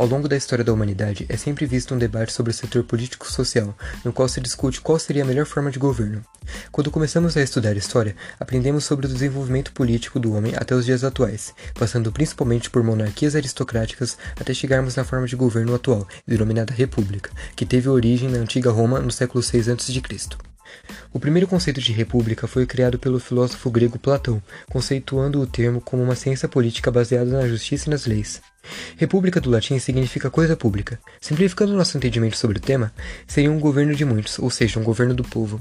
Ao longo da história da humanidade, é sempre visto um debate sobre o setor político-social, no qual se discute qual seria a melhor forma de governo. Quando começamos a estudar história, aprendemos sobre o desenvolvimento político do homem até os dias atuais, passando principalmente por monarquias aristocráticas até chegarmos na forma de governo atual, denominada República, que teve origem na antiga Roma no século VI a.C. O primeiro conceito de república foi criado pelo filósofo grego Platão, conceituando o termo como uma ciência política baseada na justiça e nas leis. República do latim significa coisa pública. Simplificando nosso entendimento sobre o tema, seria um governo de muitos, ou seja, um governo do povo.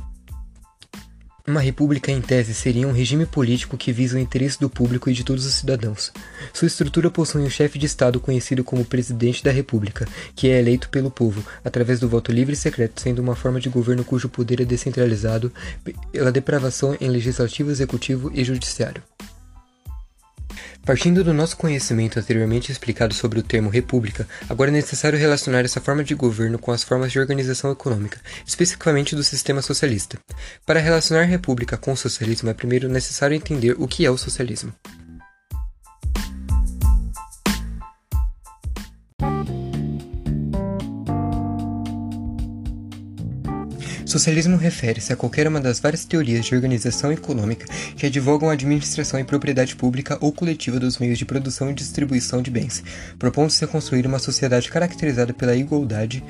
Uma república, em tese, seria um regime político que visa o interesse do público e de todos os cidadãos. Sua estrutura possui um chefe de Estado conhecido como Presidente da República, que é eleito pelo povo, através do voto livre e secreto, sendo uma forma de governo cujo poder é descentralizado pela depravação em legislativo, executivo e judiciário. Partindo do nosso conhecimento anteriormente explicado sobre o termo república, agora é necessário relacionar essa forma de governo com as formas de organização econômica, especificamente do sistema socialista. Para relacionar república com socialismo, é primeiro necessário entender o que é o socialismo. Socialismo refere-se a qualquer uma das várias teorias de organização econômica que advogam a administração e propriedade pública ou coletiva dos meios de produção e distribuição de bens, propondo-se a construir uma sociedade caracterizada pela igualdade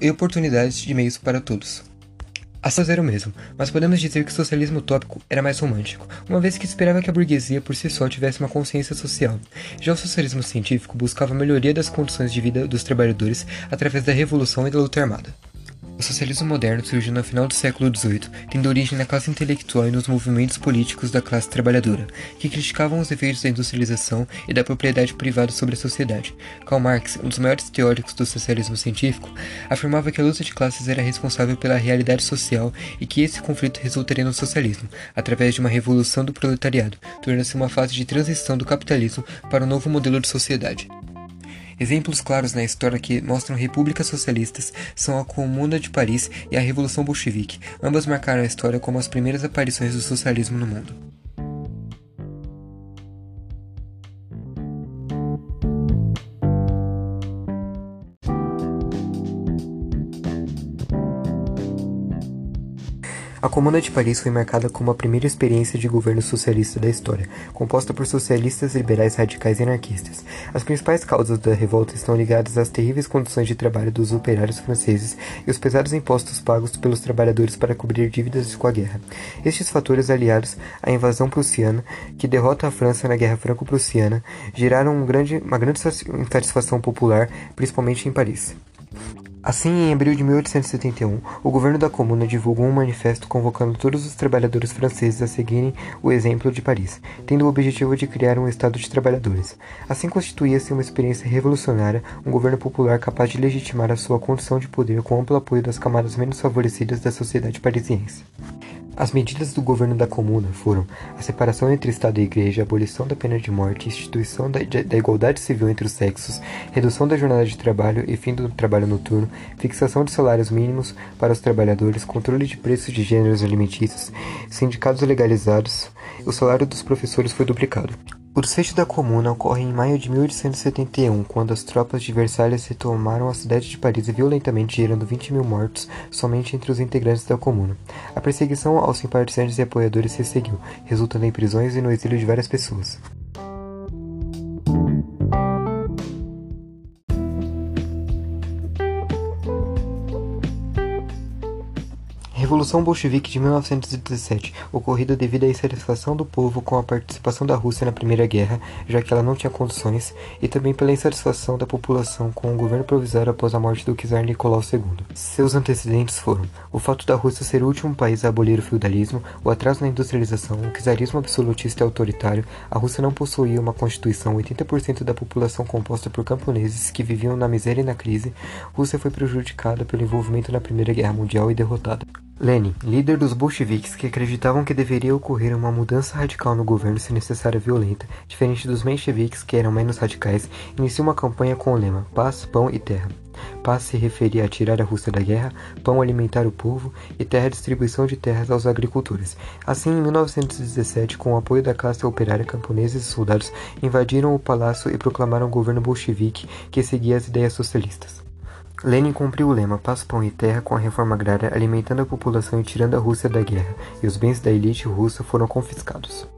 e oportunidades de meios para todos. A fazer o mesmo, mas podemos dizer que o socialismo utópico era mais romântico, uma vez que esperava que a burguesia por si só tivesse uma consciência social. Já o socialismo científico buscava a melhoria das condições de vida dos trabalhadores através da revolução e da luta armada. O socialismo moderno surgiu no final do século XVIII, tendo origem na classe intelectual e nos movimentos políticos da classe trabalhadora, que criticavam os efeitos da industrialização e da propriedade privada sobre a sociedade. Karl Marx, um dos maiores teóricos do socialismo científico, afirmava que a luta de classes era responsável pela realidade social e que esse conflito resultaria no socialismo, através de uma revolução do proletariado, tornando-se uma fase de transição do capitalismo para um novo modelo de sociedade. Exemplos claros na história que mostram repúblicas socialistas são a Comuna de Paris e a Revolução Bolchevique. Ambas marcaram a história como as primeiras aparições do socialismo no mundo. A Comuna de Paris foi marcada como a primeira experiência de governo socialista da história, composta por socialistas, liberais radicais e anarquistas. As principais causas da revolta estão ligadas às terríveis condições de trabalho dos operários franceses e os pesados impostos pagos pelos trabalhadores para cobrir dívidas com a guerra. Estes fatores, aliados à invasão prussiana, que derrota a França na Guerra Franco-Prussiana, geraram um grande, uma grande insatisfação popular, principalmente em Paris. Assim, em abril de 1871, o governo da Comuna divulgou um manifesto convocando todos os trabalhadores franceses a seguirem o exemplo de Paris, tendo o objetivo de criar um Estado de trabalhadores. Assim constituía-se uma experiência revolucionária, um governo popular capaz de legitimar a sua condição de poder com amplo apoio das camadas menos favorecidas da sociedade parisiense. As medidas do governo da Comuna foram a separação entre Estado e Igreja, abolição da pena de morte, instituição da, da, igualdade civil entre os sexos, redução da jornada de trabalho e fim do trabalho noturno, fixação de salários mínimos para os trabalhadores, controle de preços de gêneros alimentícios, sindicatos legalizados, o salário dos professores foi duplicado. O desfecho da Comuna ocorre em maio de 1871, quando as tropas de Versalhes retomaram a cidade de Paris violentamente, gerando 20 mil mortos somente entre os integrantes da Comuna. A perseguição aos simpatizantes e apoiadores se seguiu, resultando em prisões e no exílio de várias pessoas. Revolução Bolchevique de 1917, ocorrida devido à insatisfação do povo com a participação da Rússia na Primeira Guerra, já que ela não tinha condições, e também pela insatisfação da população com o governo provisório após a morte do czar Nicolau II. Seus antecedentes foram o fato da Rússia ser o último país a abolir o feudalismo, o atraso na industrialização, o czarismo absolutista e autoritário, a Rússia não possuía uma constituição, 80% da população composta por camponeses que viviam na miséria e na crise, Rússia foi prejudicada pelo envolvimento na Primeira Guerra Mundial e derrotada. Lenin, líder dos bolcheviques que acreditavam que deveria ocorrer uma mudança radical no governo se necessária violenta, diferente dos mencheviques que eram menos radicais, iniciou uma campanha com o lema Paz, Pão e Terra. Paz se referia a tirar a Rússia da guerra, pão alimentar o povo e terra distribuição de terras aos agricultores. Assim, em 1917, com o apoio da classe operária, camponeses e soldados invadiram o palácio e proclamaram um governo bolchevique que seguia as ideias socialistas. Lenin cumpriu o lema Paz, Pão e Terra com a reforma agrária, alimentando a população e tirando a Rússia da guerra, e os bens da elite russa foram confiscados.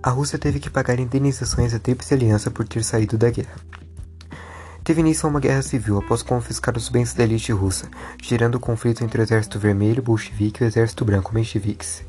A Rússia teve que pagar indenizações à Tríplice Aliança por ter saído da guerra. Teve início uma guerra civil após confiscar os bens da elite russa, gerando o conflito entre o Exército Vermelho bolchevique e o Exército Branco mencheviques.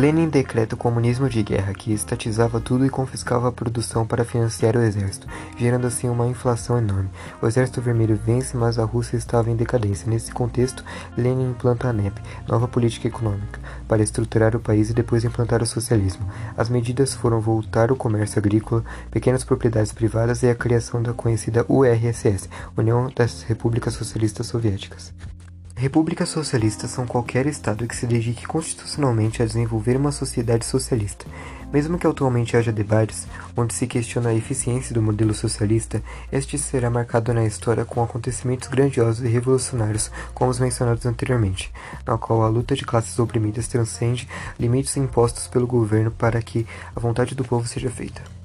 Lenin decreta o comunismo de guerra, que estatizava tudo e confiscava a produção para financiar o exército, gerando assim uma inflação enorme. O exército vermelho vence, mas a Rússia estava em decadência. Nesse contexto, Lenin implanta a NEP, nova política econômica, para estruturar o país e depois implantar o socialismo. As medidas foram voltar o comércio agrícola, pequenas propriedades privadas e a criação da conhecida URSS, União das Repúblicas Socialistas Soviéticas. Repúblicas socialistas são qualquer Estado que se dedique constitucionalmente a desenvolver uma sociedade socialista. Mesmo que atualmente haja debates onde se questiona a eficiência do modelo socialista, este será marcado na história com acontecimentos grandiosos e revolucionários como os mencionados anteriormente, na qual a luta de classes oprimidas transcende limites impostos pelo governo para que a vontade do povo seja feita.